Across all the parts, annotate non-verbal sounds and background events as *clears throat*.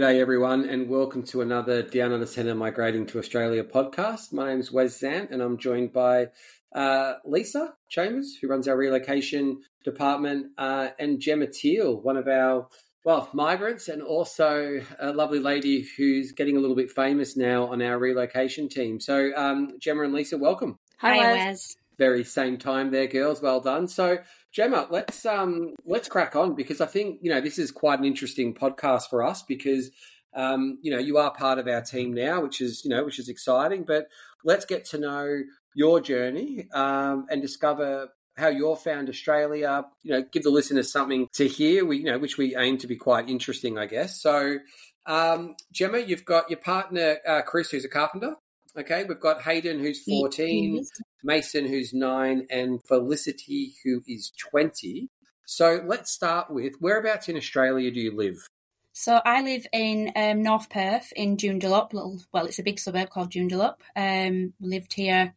G'day, everyone, and welcome to another Down Under Centre Migrating to Australia podcast. My name is Wes Zant, and I'm joined by uh, Lisa Chambers, who runs our relocation department, uh, and Gemma Teale, one of our well migrants, and also a lovely lady who's getting a little bit famous now on our relocation team. So, um, Gemma and Lisa, welcome. Hi, Hi Wes. Wes. Very same time there, girls. Well done. So, Gemma, let's um let's crack on because I think you know this is quite an interesting podcast for us because um you know you are part of our team now, which is you know which is exciting. But let's get to know your journey um, and discover how you found Australia. You know, give the listeners something to hear. We you know which we aim to be quite interesting, I guess. So. Um, Gemma, you've got your partner uh, Chris, who's a carpenter. Okay, we've got Hayden, who's 14, Mason, who's nine, and Felicity, who is 20. So let's start with whereabouts in Australia do you live? So I live in um, North Perth in Joondalup. Little, well, it's a big suburb called Joondalup. Um, lived here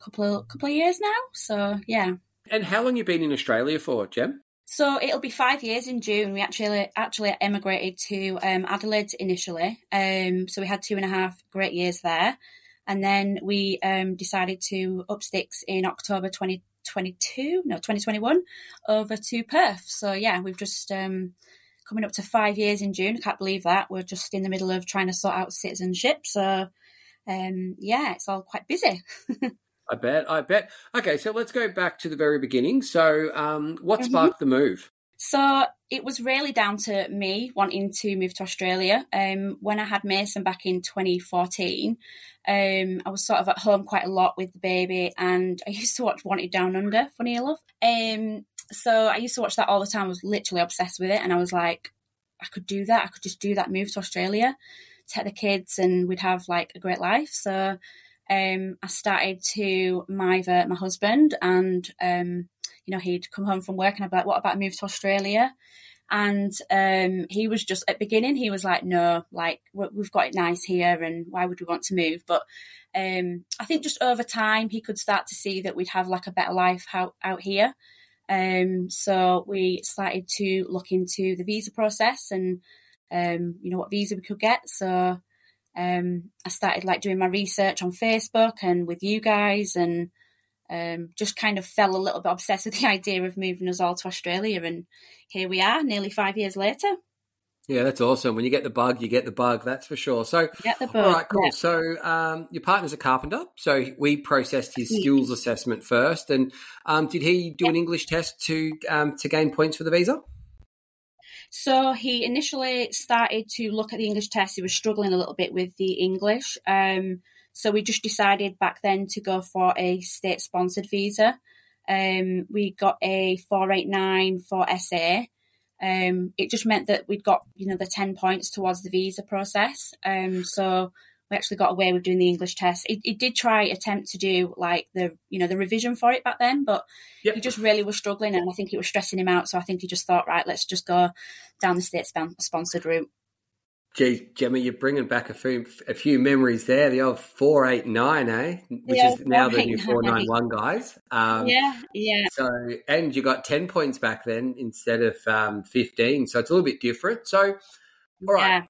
a couple of, couple of years now. So yeah. And how long you been in Australia for, Gem? So it'll be five years in June. We actually actually emigrated to um, Adelaide initially. Um, so we had two and a half great years there. And then we um, decided to up sticks in October 2022, no, 2021, over to Perth. So yeah, we've just um, coming up to five years in June. I can't believe that. We're just in the middle of trying to sort out citizenship. So um, yeah, it's all quite busy. *laughs* I bet. I bet. Okay, so let's go back to the very beginning. So, um, what mm-hmm. sparked mm-hmm. the move? So it was really down to me wanting to move to Australia. Um, when I had Mason back in 2014, um, I was sort of at home quite a lot with the baby, and I *laughs* used to watch Wanted Down Under. Funny enough, um, so I used to watch that all the time. I was literally obsessed with it, and I was like, I could do that. I could just do that. Move to Australia, take the kids, and we'd have like a great life. So um, I started to migrate my husband, and um, you know he'd come home from work, and I'd be like, "What about a move to Australia?" And um, he was just at beginning, he was like, "No, like we've got it nice here, and why would we want to move?" But um, I think just over time, he could start to see that we'd have like a better life out out here. Um, so we started to look into the visa process and um, you know what visa we could get. So um, I started like doing my research on Facebook and with you guys, and um, just kind of fell a little bit obsessed with the *laughs* idea of moving us all to Australia. And here we are, nearly five years later. Yeah, that's awesome. When you get the bug, you get the bug. That's for sure. So, get the bug. All right, cool. Yeah. So, um, your partner's a carpenter. So we processed his skills assessment first, and um, did he do yeah. an English test to um, to gain points for the visa? So he initially started to look at the English test. He was struggling a little bit with the English. Um, so we just decided back then to go for a state sponsored visa. Um, we got a 489 for SA. Um, it just meant that we'd got, you know, the 10 points towards the visa process. Um, so we actually got away with doing the English test. It, he, did try attempt to do like the you know the revision for it back then, but yep. he just really was struggling, and I think it was stressing him out. So I think he just thought, right, let's just go down the state sponsored route. Gee, Gemma, you're bringing back a few a few memories there. The old four eight nine, eh? Which is now the new four nine one, guys. Um, yeah, yeah. So, and you got ten points back then instead of um, fifteen, so it's a little bit different. So, all right. Yeah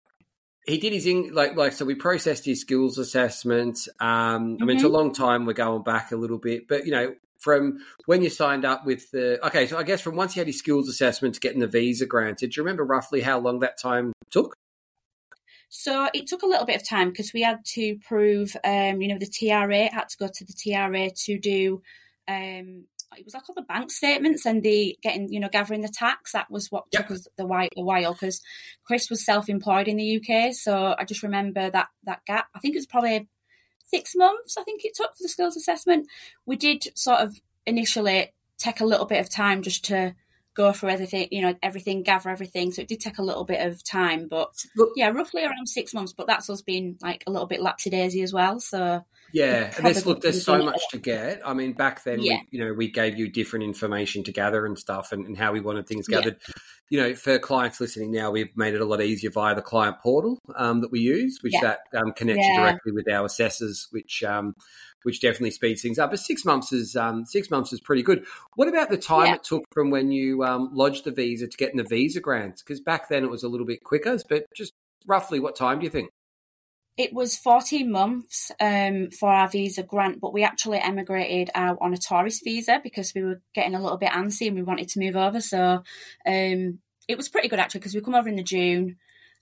he did his like like so we processed his skills assessment. Um, mm-hmm. I mean, it's a mm-hmm. long time. We're going back a little bit, but you know, from when you signed up with the okay, so I guess from once he had his skills assessment to getting the visa granted, do you remember roughly how long that time took? So it took a little bit of time because we had to prove, um, you know, the TRA had to go to the TRA to do um, it was like all the bank statements and the getting, you know, gathering the tax. That was what yep. took us the while, a while because Chris was self-employed in the UK. So I just remember that that gap. I think it was probably six months. I think it took for the skills assessment. We did sort of initially take a little bit of time just to go through everything, you know, everything, gather everything. So it did take a little bit of time, but yeah, roughly around six months. But that's us being like a little bit lapsy daisy as well. So yeah, and there's look, there's so much to get. I mean, back then, yeah. we, you know, we gave you different information to gather and stuff, and, and how we wanted things gathered. Yeah. You know, for clients listening now, we've made it a lot easier via the client portal um, that we use, which yeah. that um, connects you directly with our assessors, which um, which definitely speeds things up. But six months is um, six months is pretty good. What about the time it took from when you um, lodged the visa to getting the visa grants? Because back then it was a little bit quicker. But just roughly what time do you think? It was 14 months um, for our visa grant, but we actually emigrated out on a tourist visa because we were getting a little bit antsy and we wanted to move over. So um, it was pretty good actually because we come over in the June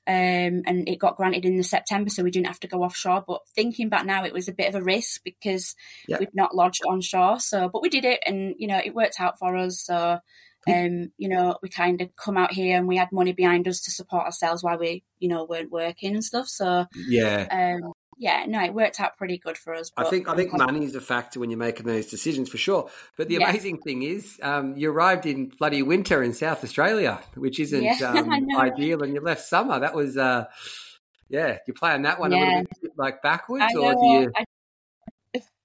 um, and it got granted in the September, so we didn't have to go offshore. But thinking back now, it was a bit of a risk because yep. we'd not lodged onshore. So, but we did it, and you know, it worked out for us. So, um, you know, we kind of come out here and we had money behind us to support ourselves while we, you know, weren't working and stuff. So, yeah, um, yeah, no, it worked out pretty good for us. I think I think money is a factor when you're making those decisions for sure. But the yeah. amazing thing is, um, you arrived in bloody winter in South Australia, which isn't yeah, *laughs* um, ideal, and you left summer. That was, uh, yeah, you playing that one yeah. a little bit like backwards, or do you? I,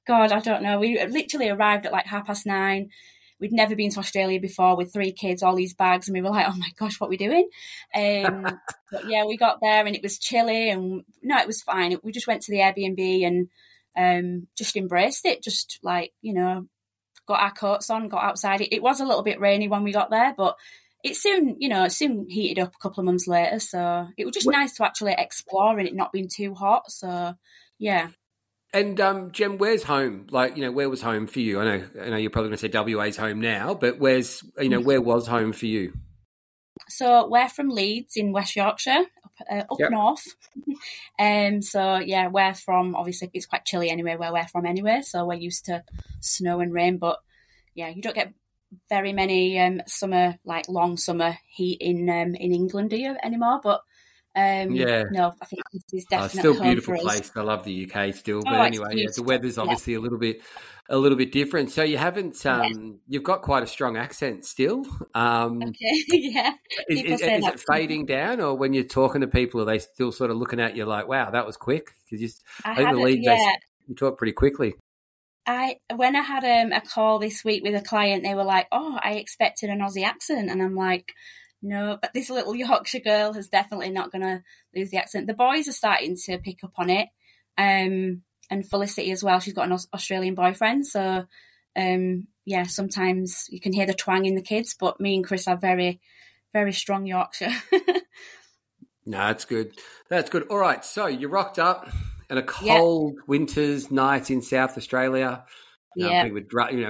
God, I don't know. We literally arrived at like half past nine we'd never been to Australia before with three kids, all these bags, and we were like, oh my gosh, what are we doing? Um, *laughs* but yeah, we got there and it was chilly, and no, it was fine. We just went to the Airbnb and um, just embraced it, just like, you know, got our coats on, got outside. It, it was a little bit rainy when we got there, but it soon, you know, it soon heated up a couple of months later. So it was just nice to actually explore and it not being too hot. So yeah. And um, Jem, where's home? Like, you know, where was home for you? I know, I know you're probably going to say WA's home now, but where's, you know, where was home for you? So we're from Leeds in West Yorkshire, up, uh, up yep. north. *laughs* um, so yeah, we're from obviously it's quite chilly anyway where we're from anyway. So we're used to snow and rain, but yeah, you don't get very many um, summer like long summer heat in um, in England do you anymore? But um, yeah, no, I think this is definitely uh, still beautiful place. I love the UK still, but oh, anyway, yeah, the weather's obviously yeah. a little bit a little bit different. So you haven't um, you've got quite a strong accent still. Um, okay, *laughs* yeah. Is, is, is it fading down, or when you're talking to people, are they still sort of looking at you like, "Wow, that was quick"? Because you, I, I think the league, yeah. you talk pretty quickly. I when I had um, a call this week with a client, they were like, "Oh, I expected an Aussie accent," and I'm like, no, but this little Yorkshire girl is definitely not going to lose the accent. The boys are starting to pick up on it, um, and Felicity as well. She's got an Australian boyfriend, so um, yeah, sometimes you can hear the twang in the kids. But me and Chris are very, very strong Yorkshire. *laughs* no, that's good. That's good. All right, so you rocked up in a cold yep. winter's night in South Australia. Yeah, you know,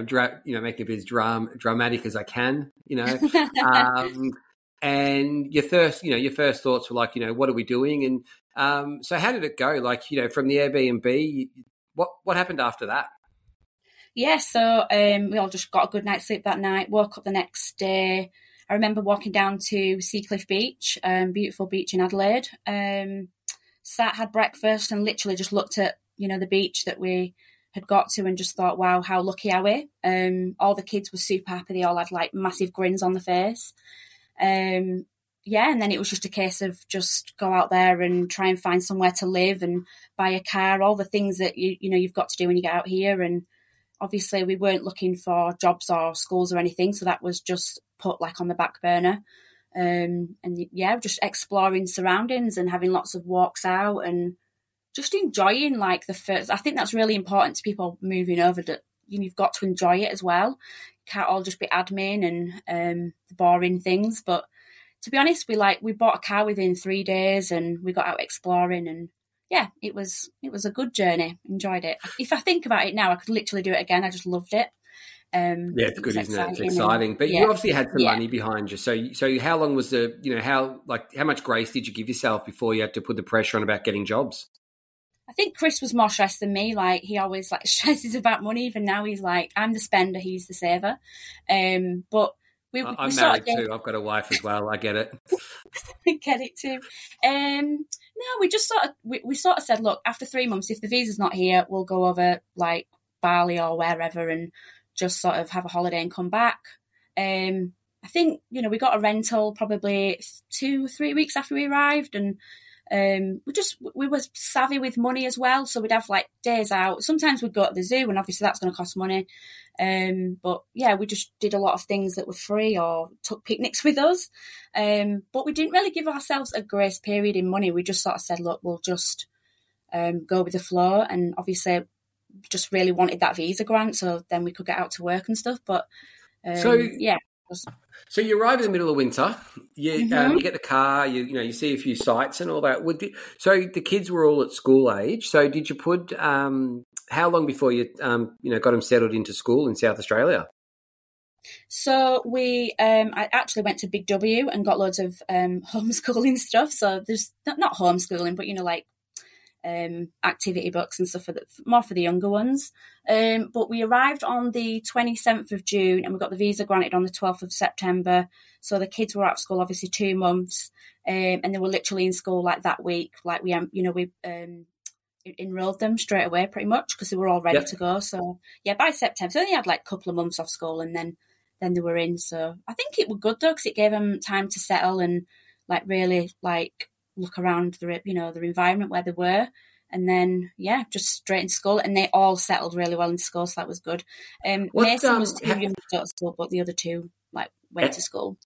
dra- you know, making it as dram- dramatic as I can. You know, *laughs* um, and your first, you know, your first thoughts were like, you know, what are we doing? And um, so, how did it go? Like, you know, from the Airbnb, what what happened after that? Yeah, so um, we all just got a good night's sleep that night. Woke up the next day. I remember walking down to Seacliff Beach, um, beautiful beach in Adelaide. Um, sat, had breakfast, and literally just looked at you know the beach that we had got to, and just thought, wow, how lucky are we? Um, all the kids were super happy. They all had like massive grins on the face. Um, yeah, and then it was just a case of just go out there and try and find somewhere to live and buy a car, all the things that you you know you've got to do when you get out here. And obviously, we weren't looking for jobs or schools or anything, so that was just put like on the back burner. Um, and yeah, just exploring surroundings and having lots of walks out and just enjoying like the first. I think that's really important to people moving over that you you've got to enjoy it as well can't all just be admin and um, the boring things. But to be honest, we like we bought a car within three days and we got out exploring and yeah, it was it was a good journey. Enjoyed it. If I think about it now, I could literally do it again. I just loved it. Um, yeah, it's good, isn't it? It's exciting. And, but yeah, you obviously had some yeah. money behind you. So, so how long was the, you know, how like how much grace did you give yourself before you had to put the pressure on about getting jobs? I think Chris was more stressed than me. Like he always like *laughs* stresses about money. Even now, he's like, I'm the spender, he's the saver. Um, but we, I'm we married too. I've got a wife as well. I get it. I *laughs* get it too. Um, no, we just sort of we, we sort of said, look, after three months, if the visa's not here, we'll go over like Bali or wherever and just sort of have a holiday and come back. Um, I think you know we got a rental probably two three weeks after we arrived and um, we just we were savvy with money as well, so we'd have like days out. Sometimes we'd go to the zoo, and obviously that's going to cost money. Um, but yeah, we just did a lot of things that were free or took picnics *laughs* with us. Um, but we didn't really give ourselves a grace period in money. We just sort of said, look, we'll just um, go with the flow. And obviously, just really wanted that visa grant, so then we could get out to work and stuff. But so um, yeah. So you arrive in the middle of winter. You um, Mhm. you get the car. You you know you see a few sights and all that. The- so the kids were all at school age. So did you put um, how long before you um, you know got them settled into school in South Australia? So we, um, I actually went to Big W and got loads of um, *laughs* homeschooling stuff. So there's not, not homeschooling, but you know, like um, activity books and stuff for the, more for the younger ones. Um, but we arrived on the 27th of June and we got the visa granted on the 12th of September. So the kids were out of school obviously two months, um, and they were literally in school like that week. Like we, um, you know, we um, enrolled them straight away pretty much because they were all ready Yep. to go. So yeah, by September, so they had like a couple of months off school, and then then they were in. So I think it was good though because it gave them time to settle and like really like look around the you know their environment where they were. And then, yeah, just straight into school, and they all settled really well in school, so that was good. Um, What, Mason was um, too ha- young to go to school, but the other two like went Eh, to school.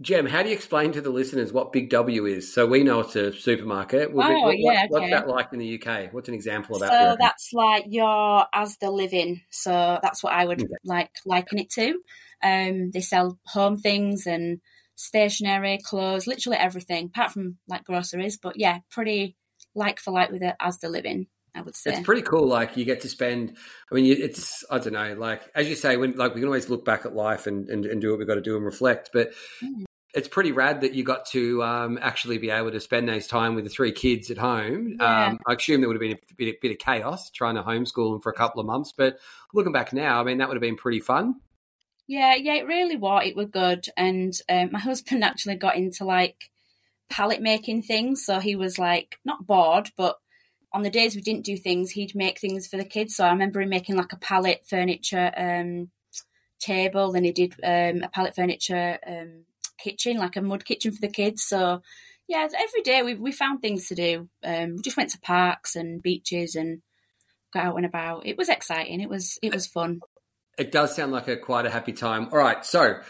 Jem, how do you explain to the listeners what Big W is? So we know it's a supermarket. Oh, what- yeah, What's okay. that like in the UK? What's an example of that? So that's like your Asda Living. So that's what I would Okay. like liken it to. Um, they sell home things and stationery, clothes, literally everything, apart from like groceries. But yeah, pretty like for like with it Asda Living. I would say. It's pretty cool. Like you get to spend. I mean, it's I don't know. Like as you say, when like we can always look back at life and and, and do what we've got to do and reflect. But Mm. it's pretty rad that you got to um, actually be able to spend those time with the three kids at home. Yeah. Um, I assume there would have been a bit, bit of chaos trying to homeschool them for a couple of months. But looking back now, I mean, that would have been pretty fun. Yeah, yeah, it really was. It was good, and um, my *laughs* husband actually got into like pallet making things. So he was like not bored, but on the days we didn't do things, he'd make things for the kids. So I remember him making like a pallet furniture um, table, and he did um, a pallet furniture um, kitchen, like a mud kitchen for the kids. So yeah, every day we we found things to do. Um, we just went to parks and beaches and got out and about. It was exciting. It was it was fun. It does sound like a quite a happy time. All right, so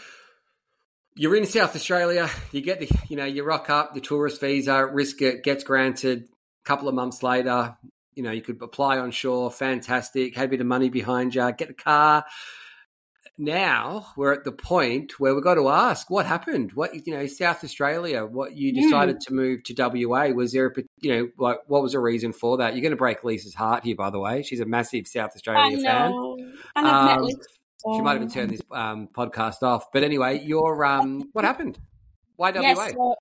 you're in South Australia. You get the, you know, you rock up the tourist visa, risk it gets granted. A couple of months later, you know, you could apply on shore. Fantastic. Had a bit of money behind you. Get a car. Now we're at the point where we've got to ask what happened. What you know, South Australia. What you decided to move to WA? Was there, a, you know, like what was the reason for that? You're going to break Lisa's heart here, by the way. She's a massive South Australia fan. know. And I've met Um, She might even turn this um, podcast off. But anyway, your um, what happened? Why WA? Yes, so,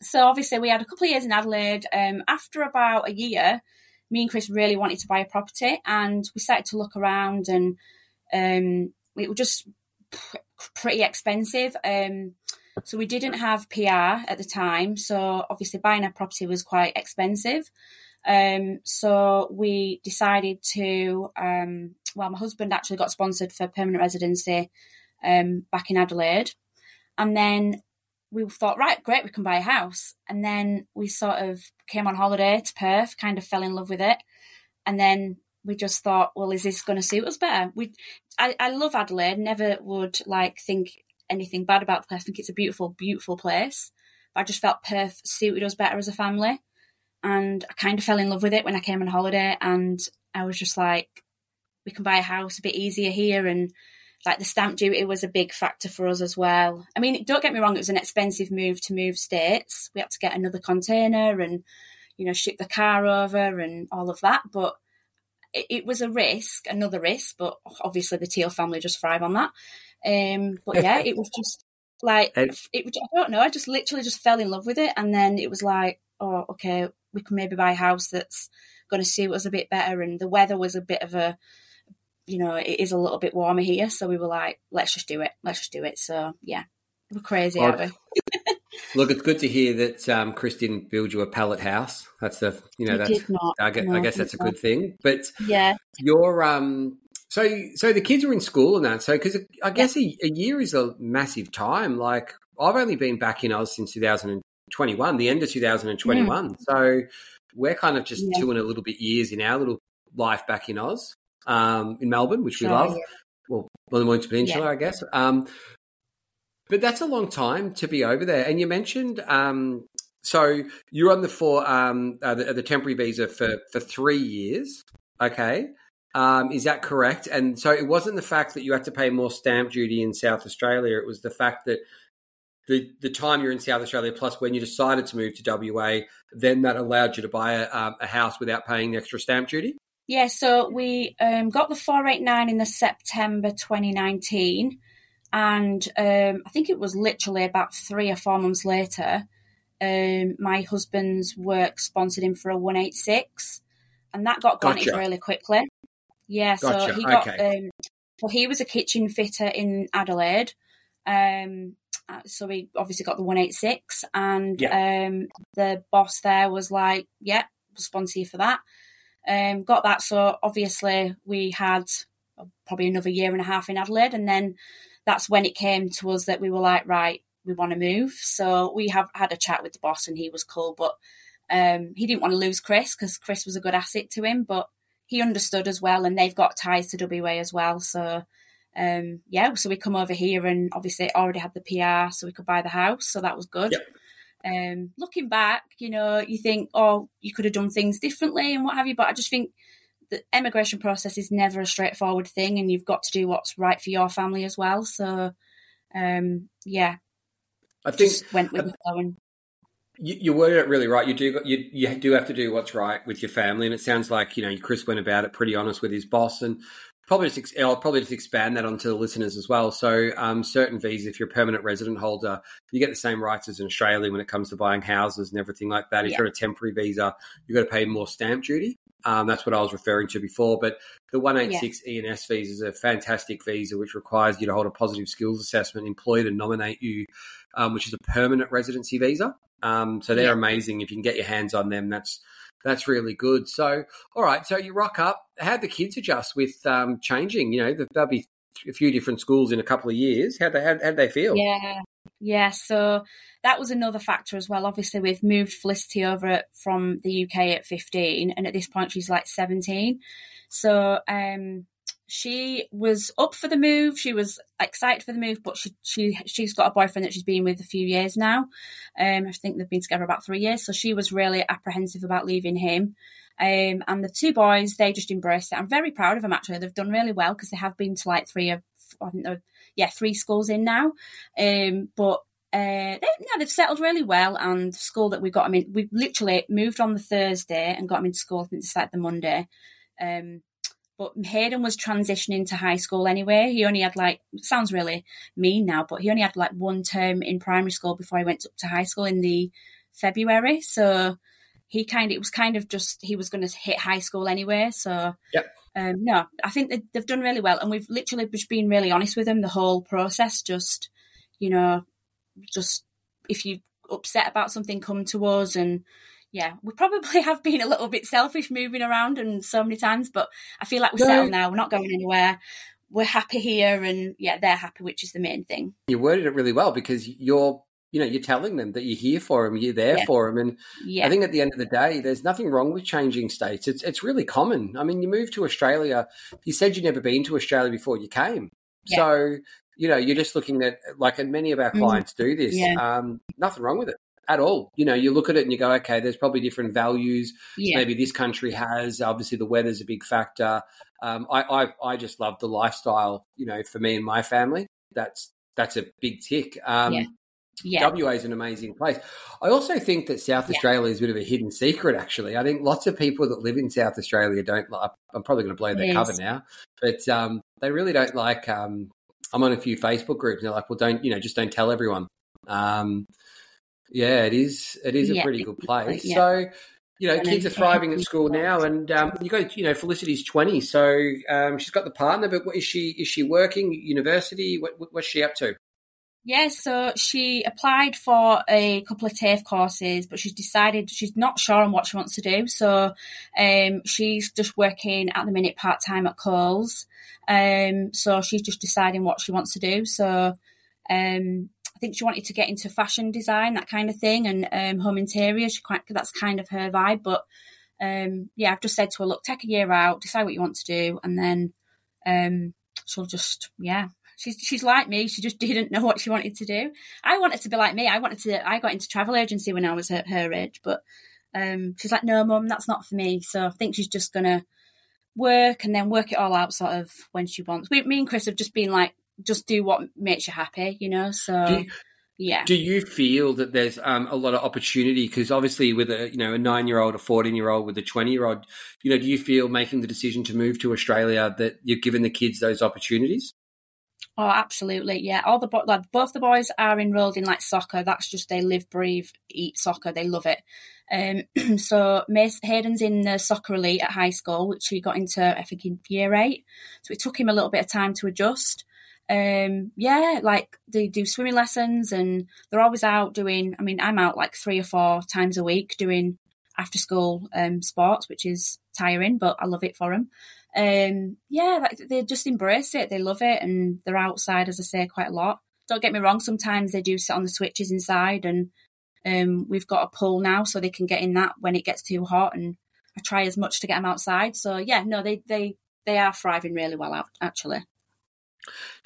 so obviously we had a couple of years in Adelaide. Um, after about a year, me and Chris really wanted to buy a property, and we started to look around, and um, it was just pr- pretty expensive. Um, so we didn't have PR at the time, so obviously buying a property was quite expensive. Um, so we decided to. Um, well, my husband actually got sponsored for permanent residency um, back in Adelaide, and then we thought, right, great, we can buy a house. And then we sort of came on holiday to Perth, kind of fell in love with it. And then we just thought, well, is this going to suit us better? We, I, I love Adelaide. Never would like think anything bad about the place. I think it's a beautiful, beautiful place. But I just felt Perth suited us better as a family. And I kind of fell in love with it when I came on holiday. And I was just like, we can buy a house a bit easier here. And like the stamp duty was a big factor for us as well. I mean, don't get me wrong, it was an expensive move to move states. We had to get another container and, you know, ship the car over and all of that. But it, it was a risk, another risk, but obviously the Teale family just thrive on that. Um, but *laughs* yeah, it was just like, it, was- I don't know, I just literally just fell in love with it. And then it was like, oh, okay, we can maybe buy a house that's going to suit us a bit better. And the weather was a bit of a, you know, it is a little bit warmer here. So we were like, let's just do it. Let's just do it. So yeah, we're crazy, Well, aren't we? *laughs* Look, it's good to hear that um, Chris didn't build you a pallet house. That's a you know He that's not. I guess, No, I guess that's a not. good thing. But Yeah. your um, so so the kids are in school and that. So because I guess a, a year is a massive time. Like I've only been back in Oz since 2021, the end of 2021. So we're kind of just Mm. Yeah. two and a little bit years in our little life back in Oz, um, in Melbourne, which we love. yeah. Well, on the Mornington Peninsula, I guess. Um, but that's a long time to be over there. And you mentioned, um, so you're on the for um, uh, the, the temporary visa for for three years. Okay, um, is that correct? And so it wasn't the fact that you had to pay more stamp duty in South Australia; it was the fact that the the time you're in South Australia plus when you decided to move to WA, then that allowed you to buy a, um, a house without paying the extra stamp duty. Yeah, so we um, got the 489 in the September 2019, and um, I think it was literally about three or four months later, um, my husband's work sponsored him for a 186, and that got granted gotcha. really quickly. Yeah, gotcha. so he got. Okay. Um, well, he was a kitchen fitter in Adelaide. Um, uh, so we obviously got the 186, and yeah. um, the boss there was like, "Yeah, we'll sponsor you for that." Um, got that, so obviously we had probably another year and a half in Adelaide, and then that's when it came to us that we were like, right, we want to move. So we have had a chat with the boss, and he was cool, but um, he didn't want to lose Chris because Chris was a good asset to him, but he understood as well, and they've got ties to WA as well, so um, yeah, so we come over here and obviously already had the PR, so we could buy the house, so that was good. Yep. Um, looking back, you know, you think, oh, you could have done things differently and what have you, but I just think the immigration process is never a straightforward thing, and you've got to do what's right for your family as well. So, um, yeah, I think went with the You, it really right. You do you you do have to do what's right with your family, and it sounds like you know Chris went about it pretty honest with his boss, and probably just I'll probably just expand that onto the listeners as well. So, um, certain visas, if you're a permanent resident holder, you get the same rights as in Australia when it comes to buying houses and everything like that. If yeah. you're a temporary visa, you've got to pay more stamp duty. Um, that's what I was referring to before. But the 186 yeah. ENS visa is a fantastic visa which requires you to hold a positive skills assessment, employ to nominate you, um, which is a permanent residency visa. Um, so they're yeah. amazing. If you can get your hands on them, that's that's really good. So, all right, so you rock up. How the kids adjust with um, changing? You know, there'll be a few different schools in a couple of years. How they how, how they feel? Yeah, yeah. So that was another factor as well. Obviously, we've moved Felicity over from the UK at fifteen, and at this point she's like seventeen. So um, she was up for the move. She was excited for the move, but she she she's got a boyfriend that she's been with a few years now. Um, I think they've been together about three years, so she was really apprehensive about leaving him. Um, and the two boys, they just embraced it. I'm very proud of them actually. They've done really well because they have been to like three of, I think they're, yeah, three schools in now. Um, but uh, they, yeah, they've settled really well. And the school that we got them in, we literally moved on the Thursday and got them into school. I think it's like the Monday. Um, but Hayden was transitioning to high school anyway. He only had like sounds really mean now, but he only had like one term in primary school before he went up to high school in the February. So he kind of it was kind of just he was going to hit high school anyway. So yep. Um, no, I think they, they've done really well, and we've literally just been really honest with them the whole process. Just you know, just if you upset about something, come to us and yeah, we probably *laughs* have been a little bit selfish moving around and so many times, but I feel like we're no. settled now. We're not going anywhere. We're happy here, and yeah, they're happy, which is the main thing. You worded it really well because you're, you know, you're telling them that you're here for them, you're there yeah. for them, and yeah. I think at the end of the day, there's nothing wrong with changing states. It's it's really common. I mean, you moved to Australia. You said you'd never been to Australia before you came, yeah. so you know, you're just looking at like, and many of our mm. clients mm. do this. Um, nothing wrong with it at all. You know, you look at it and you go, okay, there's probably different values. Yeah. Maybe this country has. Obviously, the weather's a big factor. Um, I, I, I just love the lifestyle. You know, for me and my family, that's that's a big tick. Um, yeah. Yeah. WA is an amazing place. I also think that South yeah. Australia is a bit of a hidden secret, actually. I think lots of people that live in South Australia don't like, I'm probably going to blow their yes. cover now, but um, they really don't like, um, I'm on a few Facebook groups and they're like, well, don't, you know, just don't tell everyone. Um, yeah, it is. It is yeah, a pretty good place. Yeah. So, you know, kids are thriving at school now, and um, you got you know Felicity's twenty, so um, she's got the partner. But what, is she is she working university? What, what's she up to? Yeah, so she applied for a couple of TAFE courses, but she's decided she's not sure on what she wants to do. So um, she's just working at the minute part time at Coles. Um, so she's just deciding what she wants to do. So um, I think she wanted to get into fashion design, that kind of thing, and um, home interior. She quite that's kind of her vibe. But um, yeah, I've just said to her, look, take a year out, decide what you want to do, and then um, she'll just yeah. She's she's like me. She just *laughs* didn't know what she wanted to do. I wanted to be like me. I wanted to. I got into travel agency when I was at her age, but um, she's like, no, mum, that's not for me. So I think she's just gonna work and then work it all out sort of when she wants. We, me and Chris have just been like, just do what makes you happy, you know. So Yeah. Do you feel that there's um, a lot of opportunity? Because obviously, with a you know a nine year old, a fourteen year old, with a twenty year old, you know, do you feel making the decision to move to Australia that you're giving the kids those opportunities? Oh, absolutely. Yeah. All the like both the boys are enrolled in like soccer. That's just they live, breathe, eat soccer. They love it. Um, *clears throat* so Mace Hayden's in the soccer elite at high school, which he got into I think in year eight. So it took him a little bit of time to adjust. Um, yeah, like they do swimming lessons and they're always out doing. I mean, I'm out like three or four times a week doing after school um, sports, which is tiring, but I love it for them um, yeah, like, they just embrace it. They love it, and they're outside, as I say, quite a lot. Don't get me wrong. Sometimes they do sit on the switches inside, and um, we've got a pool now, so they can get in that when it gets too hot. And I try as much to get them outside. So yeah, no, they they they are thriving really well out actually.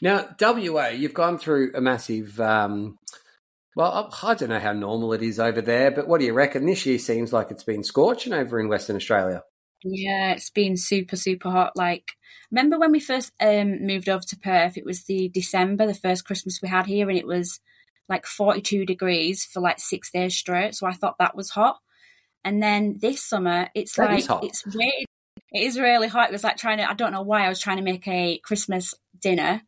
Now, WA, you've gone through a massive. Um, well, I don't know how normal it is over there, but what do you reckon? This year seems like it's been scorching over in Western Australia. Yeah, it's been super, super hot. Like, remember when we first um, moved over to Perth? It was the December, the first Christmas we had here, and it was like 42 degrees for like six days straight. So I thought that was hot. And then this summer, it's that like, it's really, it is really hot. It was like trying to, I don't know why I was trying to make a Christmas dinner,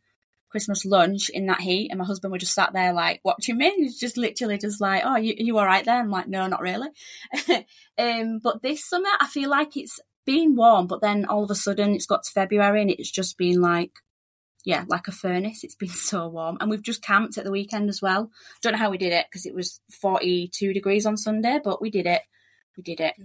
Christmas lunch in that heat. And my husband would just sat there like watching me. He's just literally just like, oh, you, you all right there? I'm like, no, not really. *laughs* um, but this summer, I feel like it's been warm, but then all of a sudden it's got to February and it's just been like, yeah, like a furnace. It's been *laughs* so warm. And we've just camped at the weekend as well. Don't know how we did it because it was 42 degrees on Sunday, but we did it. We did it.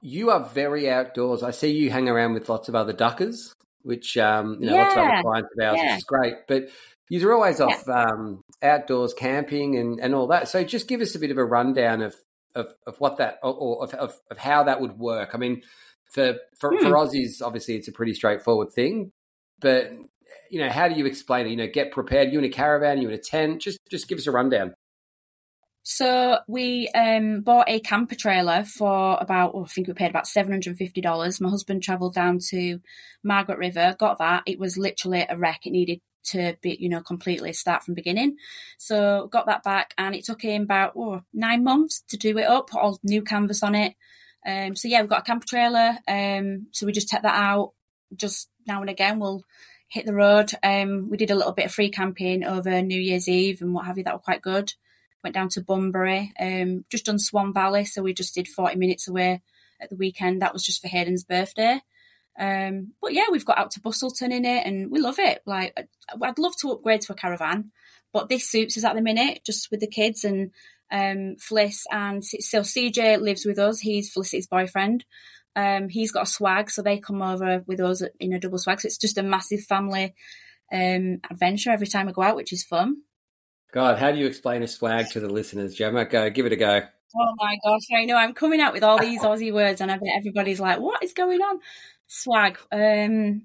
You are very outdoors. I see you hang around with lots of other duckers, which, um, you know, yeah. lots of other clients of ours, yeah. which is great. But you're always off yeah. um, outdoors camping and, and all that. So just give us a bit of a rundown of, of, of what that, or, of, of, of how that would work. I mean, for for, hmm. for Aussies, obviously, it's a pretty straightforward thing. But you know, how do you explain it? You know, get prepared. You in a caravan? You in a tent? Just just give us a rundown. So we um, bought a camper trailer for about, oh, I think we paid about seven hundred and fifty dollars. My husband travelled down to Margaret River, got that. It was literally a wreck. It needed to be, you know, completely start from beginning. So got that back, and it took him about oh, nine months to do it up. Put all new canvas on it. Um, so yeah, we've got a camper trailer. Um, so we just take that out just now and again. We'll hit the road. Um, we did a little bit of free camping over New Year's Eve and what have you. That were quite good. Went down to Bunbury. Um, just done Swan Valley, so we just did forty minutes away at the weekend. That was just for Hayden's birthday. Um, but yeah, we've got out to Busselton in it, and we love it. Like, I'd love to upgrade to a caravan, but this suits us at the minute, just with the kids and um, Fliss and so CJ lives with us. He's Felicity's boyfriend. Um, he's got a swag, so they come over with us in a double swag. So it's just a massive family um, adventure every time we go out, which is fun. God, how do you explain a swag to the listeners, Gemma? Go, give it a go. Oh my gosh, I know I'm coming out with all these Aussie words, and I bet everybody's like, "What is going on?" Swag. Um,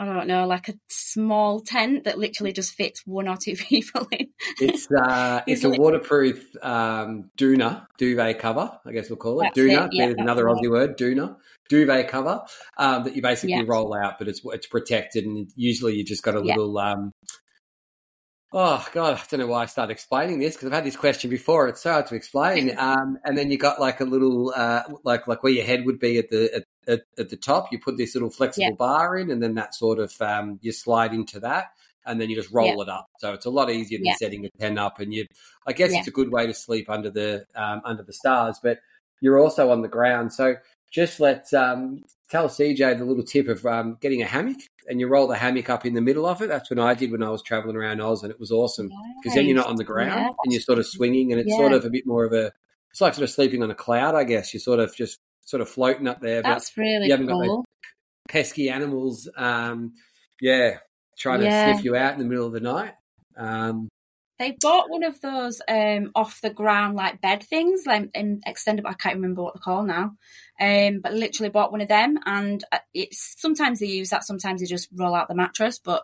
I don't know, like a small tent that literally just fits one or two *laughs* people in. It's uh, *laughs* it's a waterproof um, doona duvet cover, I guess we'll call it doona. It, yeah, There's another Aussie word, doona duvet cover um, that you basically yeah. roll out, but it's it's protected, and usually you just got a little. Yeah. Um, oh God, I don't know why I started explaining this because I've had this question before. It's so hard to explain. *laughs* Um, and then you got like a little, uh, like like where your head would be at the at at, the top. You put this little flexible yeah. bar in, and then that sort of um, you slide into that, and then you just roll yeah. it up. So it's a lot easier than yeah. setting a pen up. And you, I guess, it's a good way to sleep under the um, under the stars. But you're also on the ground, so just let um, tell CJ the little tip of um, getting a hammock and you roll the hammock up in the middle of it. That's what I did when I was traveling around Oz, and it was awesome because nice. then you're not on the ground yeah. and you're sort of swinging, and it's sort of a bit more of a it's like sort of sleeping on a cloud, I guess. You're sort of just sort of floating up there. That's really you haven't cool. got pesky animals. Um, yeah, trying yeah. to sniff you out in the middle of the night. Um, they bought one of those um, off the ground like bed things, like in extended. I can't remember what they're called now, um, but literally bought one of them, and uh, it's sometimes they use that, sometimes they just roll out the mattress. But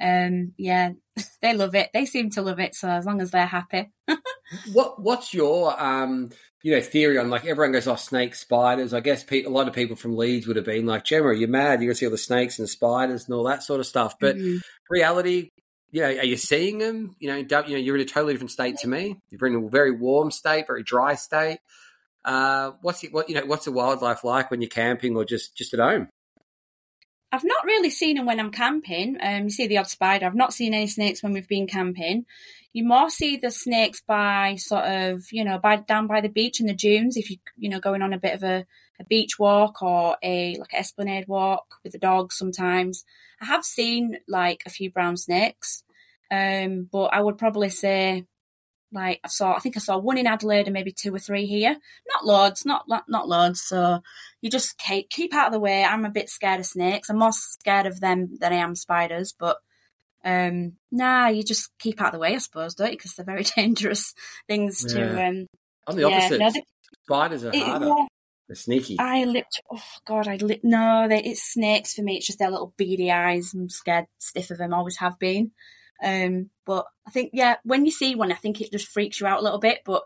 um, yeah, *laughs* they love it. They seem to love it. So as long as they're happy. *laughs* what What's your um, you know, theory on like everyone goes off snakes, spiders. I guess pe- a lot of people from Leeds would have been like, Gemma, you're mad. You're going to see all the snakes and spiders and all that sort of stuff. But mm-hmm. reality, you know, are you seeing them? You know, you know, you're in a totally different state to me. You're in a very warm state, very dry state. Uh, what's it, what you know? What's the wildlife like when you're camping or just just at home? I've not really seen them when I'm camping. Um, you see the odd spider. I've not seen any snakes when we've been camping. You more see the snakes by sort of, you know, by down by the beach and the dunes. If you, you know, going on a bit of a, a beach walk or a like an esplanade walk with the dogs. Sometimes I have seen like a few brown snakes, um, but I would probably say like I saw, I think I saw one in Adelaide and maybe two or three here. Not loads, not not loads. So you just keep keep out of the way. I'm a bit scared of snakes. I'm more scared of them than I am spiders. But um, nah, you just keep out of the way, I suppose, don't you? Because they're very *laughs* dangerous things yeah. to. Um, I'm the opposite. Yeah, no, they, spiders are it, harder. Yeah, they're sneaky. I lipped. Oh God, I lit. No, they, it's snakes for me. It's just their little beady eyes. I'm scared stiff of them. Always have been. Um, but I think, yeah, when you see one, I think it just freaks you out a little bit, but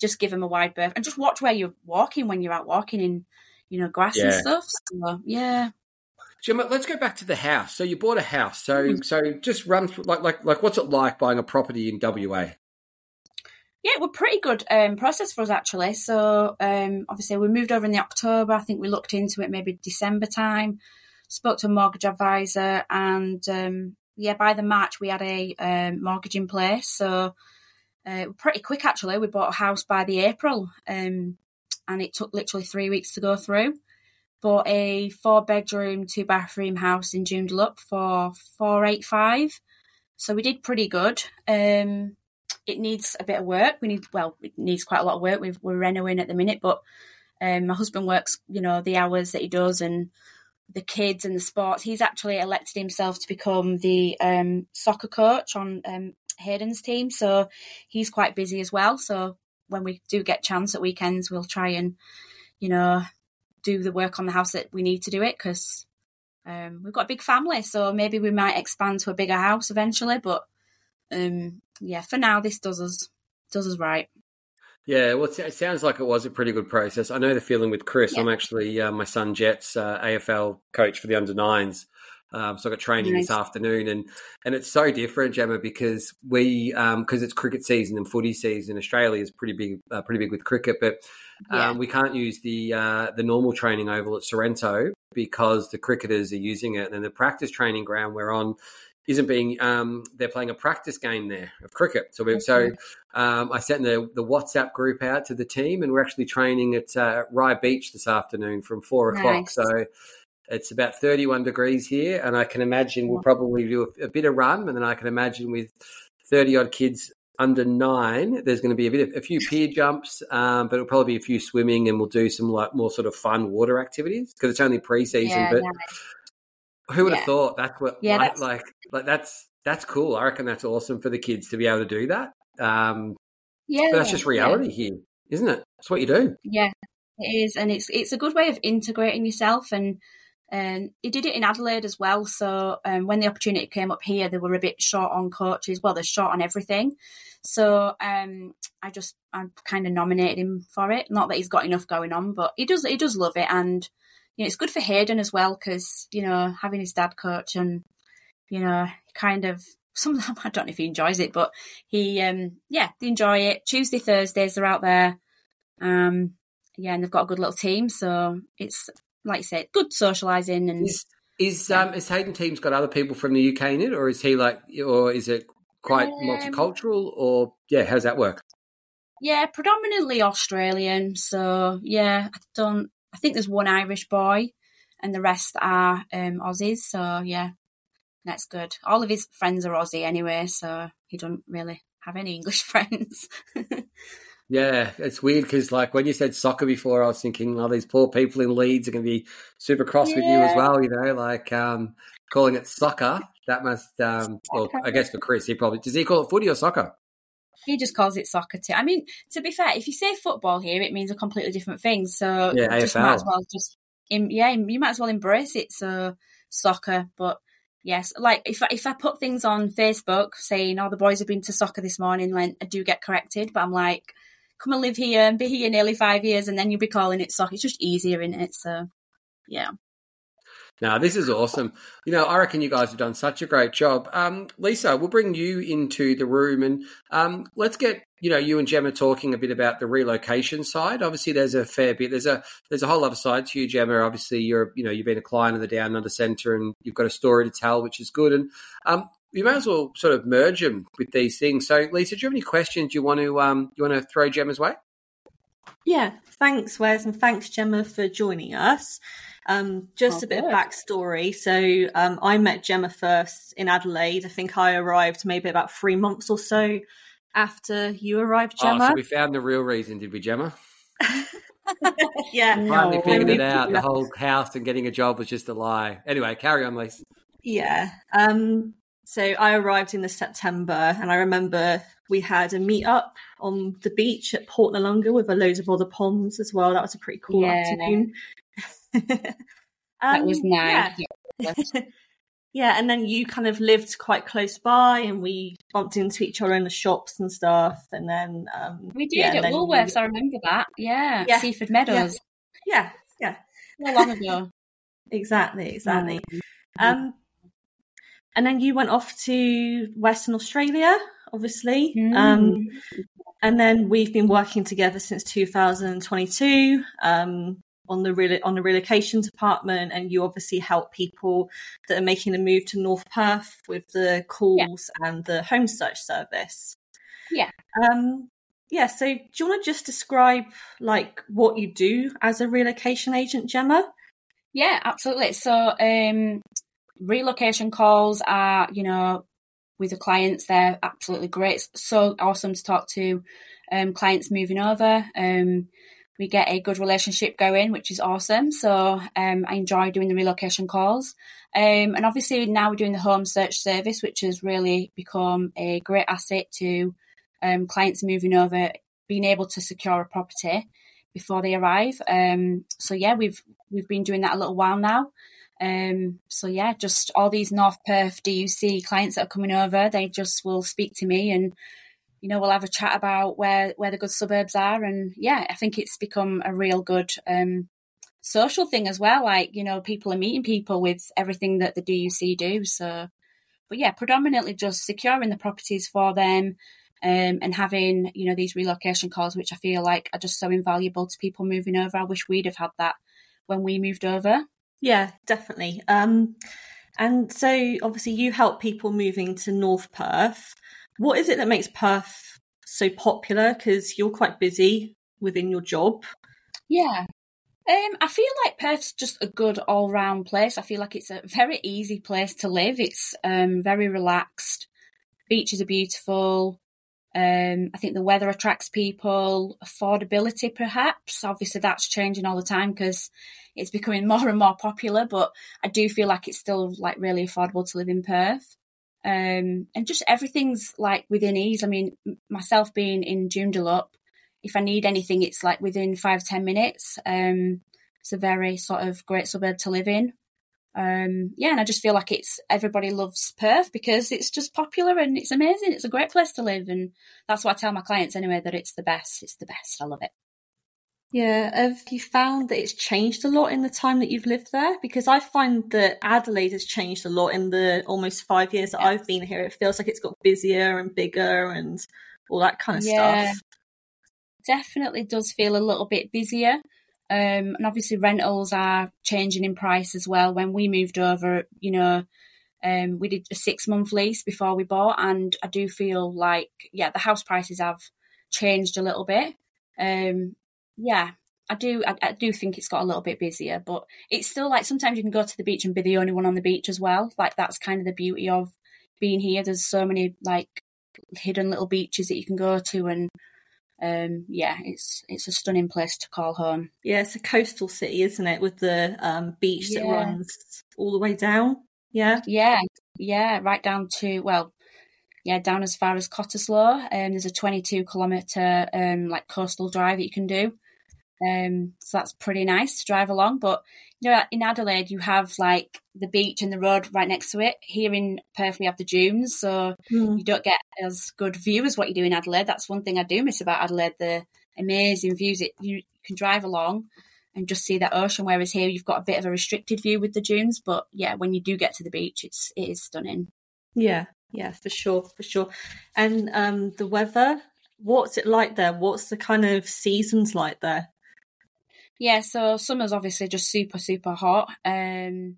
just give them a wide berth and just watch where you're walking when you're out walking in, you know, grass yeah. and stuff. So, yeah. Jim, let's go back to the house. So you bought a house. So, mm. so just run through, like, like, like, what's it like buying a property in WA? Yeah, it was pretty good um, process for us actually. So um, obviously we moved over in the October. I think we looked into it maybe December time. Spoke to a mortgage advisor, and um, yeah, by the March we had a um, mortgage in place, so uh, pretty quick actually. We bought a house by the April, um, and it took literally three weeks to go through. Bought a four bedroom, two bathroom house in Joondalup for four eight five, so we did pretty good. Um, it needs a bit of work. We need well, it needs quite a lot of work. we are renovating at the minute, but um, my husband works, you know, the hours that he does and the kids and the sports. He's actually elected himself to become the um, soccer coach on um, Hayden's team, so he's quite busy as well. So when we do get chance at weekends, we'll try and you know do the work on the house that we need to do it because um, we've got a big family. So maybe we might expand to a bigger house eventually, but um, yeah, for now this does us does us right. Yeah, well, it sounds like it was a pretty good process. I know the feeling with Chris. Yeah. I'm actually uh, my son Jet's uh, AFL coach for the under nines. Um, so I got training nice. this afternoon, and and it's so different, Gemma, because we because um, it's cricket season and footy season. Australia is pretty big, uh, pretty big with cricket, but um, yeah. we can't use the uh, the normal training oval at Sorrento because the cricketers are using it, and the practice training ground we're on isn't being um, they're playing a practice game there of cricket. So we, so um, I sent the the WhatsApp group out to the team, and we're actually training at uh, Rye Beach this afternoon from four nice. o'clock. So it's about thirty one degrees here, and I can imagine we'll probably do a, a, bit of run, and then I can imagine with thirty odd kids under nine, there's going to be a bit of a few pier jumps, um, but it'll probably be a few swimming, and we'll do some like more sort of fun water activities because it's only pre-season, yeah, but. Nice who would yeah. have thought that's what yeah, like, that's... like like that's that's cool. I reckon that's awesome for the kids to be able to do that. Um, yeah, that's just reality yeah. here, isn't it? That's what you do. Yeah, it is, and it's it's a good way of integrating yourself. And um, he did it in Adelaide as well. So um, when the opportunity came up here, they were a bit short on coaches. Well, they're short on everything. So um, I just I kind of nominated him for it. Not that he's got enough going on, but he does he does love it, and you know, it's good for Hayden as well because you know having his dad coach and you know kind of some of them, *laughs* I don't know if he enjoys it, but he um yeah they enjoy it. Tuesday Thursdays they're out there, um yeah, and they've got a good little team, so it's like I said, good socialising and. Is, is yeah. um is Hayden team's got other people from the UK in it, or is he like, or is it quite um, multicultural, or yeah, how's that work? Yeah, predominantly Australian. So yeah, I don't I think there's one Irish boy, and the rest are um, Aussies. So yeah, that's good. All of his friends are Aussie anyway, so he don't really have any English *laughs* friends. yeah, it's weird because like when you said soccer before, I was thinking, oh, these poor people in Leeds are going to be super cross yeah. with you as well. You know, like um, calling it soccer. That must, um, well, I guess for Chris, he probably does he call it footy or soccer? He just calls it soccer too. I mean, to be fair, if you say football here, it means a completely different thing. So yeah, just might as well just yeah, you might as well embrace it. So soccer, but yes, like if I, if I put things on Facebook saying, "Oh, the boys have been to soccer this morning," like I do get corrected, but I'm like, "Come and live here and be here nearly five years, and then you'll be calling it soccer." It's just easier, in it? So yeah. Now, this is awesome. You know, I reckon you guys have done such a great job. Um, Lisa, we'll bring you into the room and um, let's get you know you and Gemma talking a bit about the relocation side. Obviously, there's a fair bit. There's a there's a whole other side to you, Gemma. Obviously, you're you know you've been a client of the Down Under Centre and you've got a story to tell, which is good. And um, you may as well sort of merge them with these things. So, Lisa, do you have any questions you want to um, you want to throw Gemma's way? Yeah, thanks, Wes, and thanks, Gemma, for joining us. Um, just oh, a bit good. of backstory. So um, I met Gemma first in Adelaide. I think I arrived maybe about three months or so after you arrived, Gemma. Oh, so we found the real reason, did we, Gemma? *laughs* yeah. Finally no, figured it out. The whole house and getting a job was just a lie. Anyway, carry on, Lisa. Yeah. Um, so I arrived in the September, and I remember we had a meet up on the beach at Port Noarlunga with a loads of other poms as well. That was a pretty cool yeah. afternoon. *laughs* that was um, nice. Yeah. *laughs* yeah, and then you kind of lived quite close by, and we bumped into each other in the shops and stuff. And then um, we did yeah, at Woolworths. You... I remember that. Yeah, yeah. Seaford Meadows. Yeah, yeah, yeah. long ago. *laughs* exactly, exactly. Mm-hmm. Um, and then you went off to Western Australia, obviously. Mm. Um, and then we've been working together since 2022. Um, on the real on the relocation department, and you obviously help people that are making a move to North Perth with the calls yeah. and the home search service. Yeah. Um. Yeah. So, do you want to just describe like what you do as a relocation agent, Gemma? Yeah, absolutely. So, um, relocation calls are, you know, with the clients, they're absolutely great. It's so awesome to talk to um, clients moving over. Um, we get a good relationship going, which is awesome. So um, I enjoy doing the relocation calls. Um, and obviously now we're doing the home search service, which has really become a great asset to um, clients moving over, being able to secure a property before they arrive. Um, so yeah, we've we've been doing that a little while now. Um, so yeah, just all these North Perth DUC clients that are coming over, they just will speak to me and you know, we'll have a chat about where where the good suburbs are, and yeah, I think it's become a real good um, social thing as well. Like you know, people are meeting people with everything that the DUC do. So, but yeah, predominantly just securing the properties for them. Um, and having you know these relocation calls, which I feel like are just so invaluable to people moving over. I wish we'd have had that when we moved over. Yeah, definitely. Um, and so obviously you help people moving to North Perth. What is it that makes Perth so popular? Because you're quite busy within your job. Yeah. Um, I feel like Perth's just a good all round place. I feel like it's a very easy place to live. It's um, very relaxed. Beaches are beautiful. Um, I think the weather attracts people. Affordability, perhaps. Obviously, that's changing all the time because it's becoming *laughs* more and more popular. But I do feel like it's still like really affordable to live in Perth. Um, and just everything's like within ease. I mean, myself being in Joondalup, if I need anything, it's like within five ten minutes. Um, it's a very sort of great suburb to live in. Um, yeah, and I just feel like it's everybody loves Perth because it's just popular and it's amazing. It's a great place to live, and that's what I tell my clients anyway that it's the best. It's the best. I love it. Yeah, have you found that it's changed a lot in the time that you've lived there? Because I find that Adelaide has changed a lot in the almost five years that. I've been here. It feels like it's got busier and bigger and all that kind of yeah. stuff. Definitely does feel a little bit busier. Um, and obviously, rentals are changing in price as well. When we moved over, you know, um, we did a six month lease before we bought, and I do feel like, yeah, the house prices have changed a little bit. Um, yeah, I do. I, I, do think it's got a little bit busier, but it's still like sometimes you can go to the beach and be the only one on the beach as well. Like that's kind of the beauty of being here. There's so many like hidden little beaches that you can go to, and um, yeah, it's it's a stunning place to call home. Yeah, it's a coastal city, isn't it, with the um, beach yeah. that runs all the way down. Yeah, yeah, yeah, right down to well, yeah, down as far as Cottesloe. And um, there's a 22 kilometre um, like coastal drive that you can do. Um, so that's pretty nice to drive along. But you know, in Adelaide, you have like the beach and the road right next to it. Here in Perth, we have the dunes, so mm. you don't get as good view as what you do in Adelaide. That's one thing I do miss about Adelaide: the amazing views. It you can drive along, and just see that ocean. Whereas here you've got a bit of a restricted view with the dunes, but yeah, when you do get to the beach, it's it is stunning. Yeah, yeah, for sure, for sure. And um, the weather, what's it like there? What's the kind of seasons like there? Yeah, so summer's obviously just super, super hot. Um,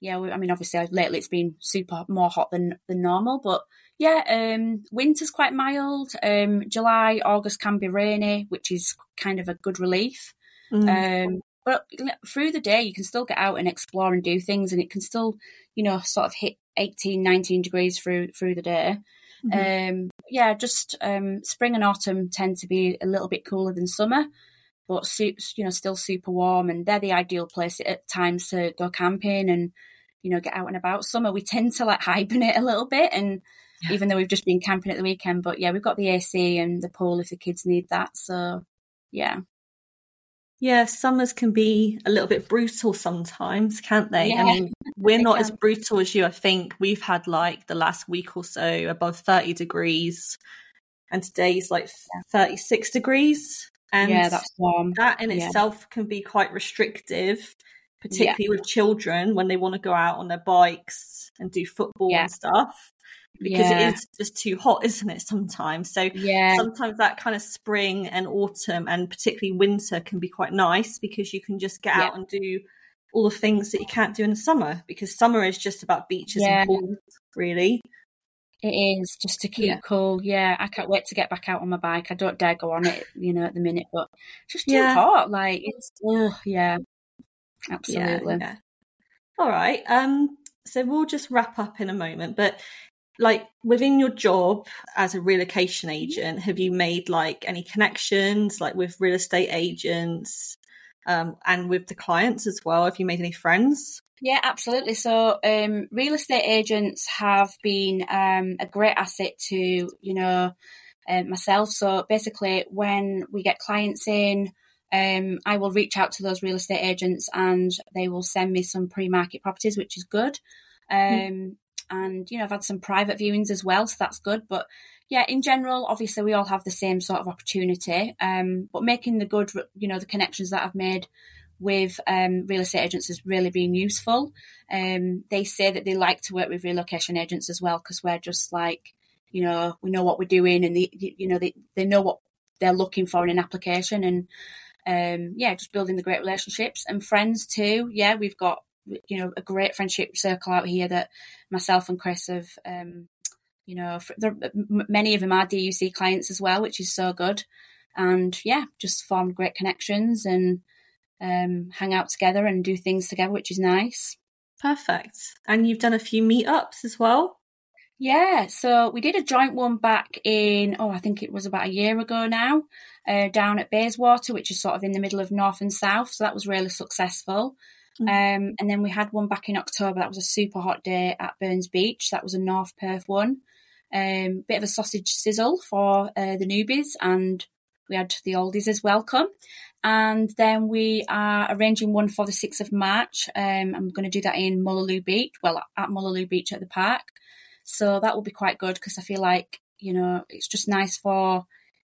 yeah, I mean, obviously lately it's been super more hot than than normal, but yeah, um, winter's quite mild. Um, July, August can be rainy, which is kind of a good relief. Mm. Um, but through the day, you can still get out and explore and do things, and it can still, you know, sort of hit 18, 19 degrees through through the day. Mm-hmm. Um, yeah, just um, spring and autumn tend to be a little bit cooler than summer, but suits you know, still super warm, and they're the ideal place at times to go camping and you know get out and about. Summer we tend to like *laughs* hibernate a little bit, and yeah. even though we've just been camping at the weekend, but yeah, we've got the AC and the pool if the kids need that. So yeah. Yeah, summers can be a little bit brutal sometimes, can't they? Yeah, I mean, *laughs* we're not as brutal as you, I think. We've had like the last week or so above 30 degrees, and today's like 36 degrees. And yeah, that's warm. That in yeah. itself can be quite restrictive, particularly yeah. with children when they want to go out on their bikes and do football and stuff because yeah. it is just too hot, *laughs* isn't it? Sometimes, so yeah. sometimes that kind of spring and autumn, and particularly winter, can be quite nice because you can just get yeah. out and do all the things that you can't do in the summer. Because summer is just about beaches yeah. and pools, really. It is just to keep cool. Yeah, I can't wait to get back out on my bike. I don't dare go on it, you know, at the minute, but it's just too hot. Like it's, ugh, yeah, absolutely. All right. Um. So we'll just wrap up in a moment, but like within your job as a relocation agent have you made like any connections like with real estate agents um, and with the clients as well have you made any friends yeah absolutely so um, real estate agents have been um, a great asset to you know uh, myself so basically when we get clients in um, I will reach out to those real estate agents and they will send me some pre-market properties, which is good. Um, mm and you know I've had some private viewings as well, so that's good. But yeah, in general, obviously we all have the same sort of opportunity, um, but making the good, you know, the connections that I've made with um, real estate agents has really been useful. Um, they say that they like to work with relocation agents as well because we're just like, you know, we know what we're doing and they, you know, they, they know what they're looking for in an application and um, yeah, just building the great relationships and friends too. Yeah, we've got you know a great friendship circle out here that myself and Chris have. Um, you know, there, many of them are DUC clients as well, which is so good. And yeah, just formed great connections and um, hang out together and do things together, which is nice. Perfect. And you've done a few meetups as well. Yeah, so we did a joint one back in, oh, I think it was about a year ago now, uh, down at Bayswater, which is sort of in the middle of North and South. So that was really successful. Mm. Um, and then we had one back in October. That was a super hot day at Burns Beach. That was a North Perth one. Um, bit of a sausage sizzle for uh, the newbies, and we had the oldies as welcome. And then we are arranging one for the 6th of March. Um, I'm going to do that in Mullaloo Beach, well, at Mullaloo Beach at the park. So that will be quite good because I feel like, you know, it's just nice for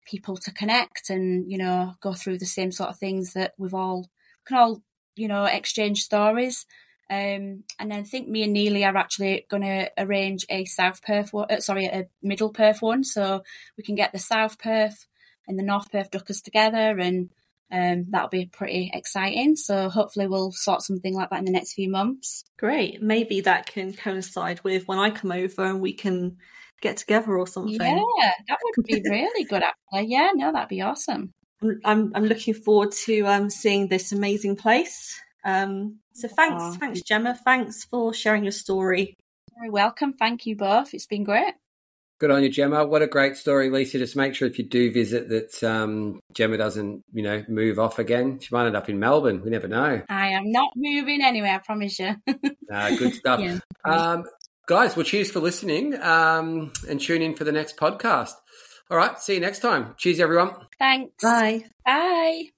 people to connect and, you know, go through the same sort of things that we've all can all you know, exchange stories. Um, and then I think me and Neely are actually going to arrange a South Perth, one, uh, sorry, a Middle Perth one, so we can get the South Perth and the North Perth Duckers together, and um, that'll be pretty exciting. So hopefully we'll sort something like that in the next few months. Great, maybe that can coincide with when I come over and we can get together or something. Yeah, that would be really good. Actually, yeah, no, that'd be awesome. I'm I'm looking forward to um, seeing this amazing place. Um, so thanks, oh. thanks Gemma. Thanks for sharing your story. Very welcome. Thank you both. It's been great. Good on you, Gemma. What a great story, Lisa. Just make sure if you do visit that um, Gemma doesn't, you know, move off again. She might end up in Melbourne. We never know. I am not moving anywhere. I promise you. uh, *laughs* good stuff. yeah. um, guys, well, cheers for listening um, and tune in for the next podcast. All right. See you next time. Cheers, everyone. Thanks. Bye. Bye.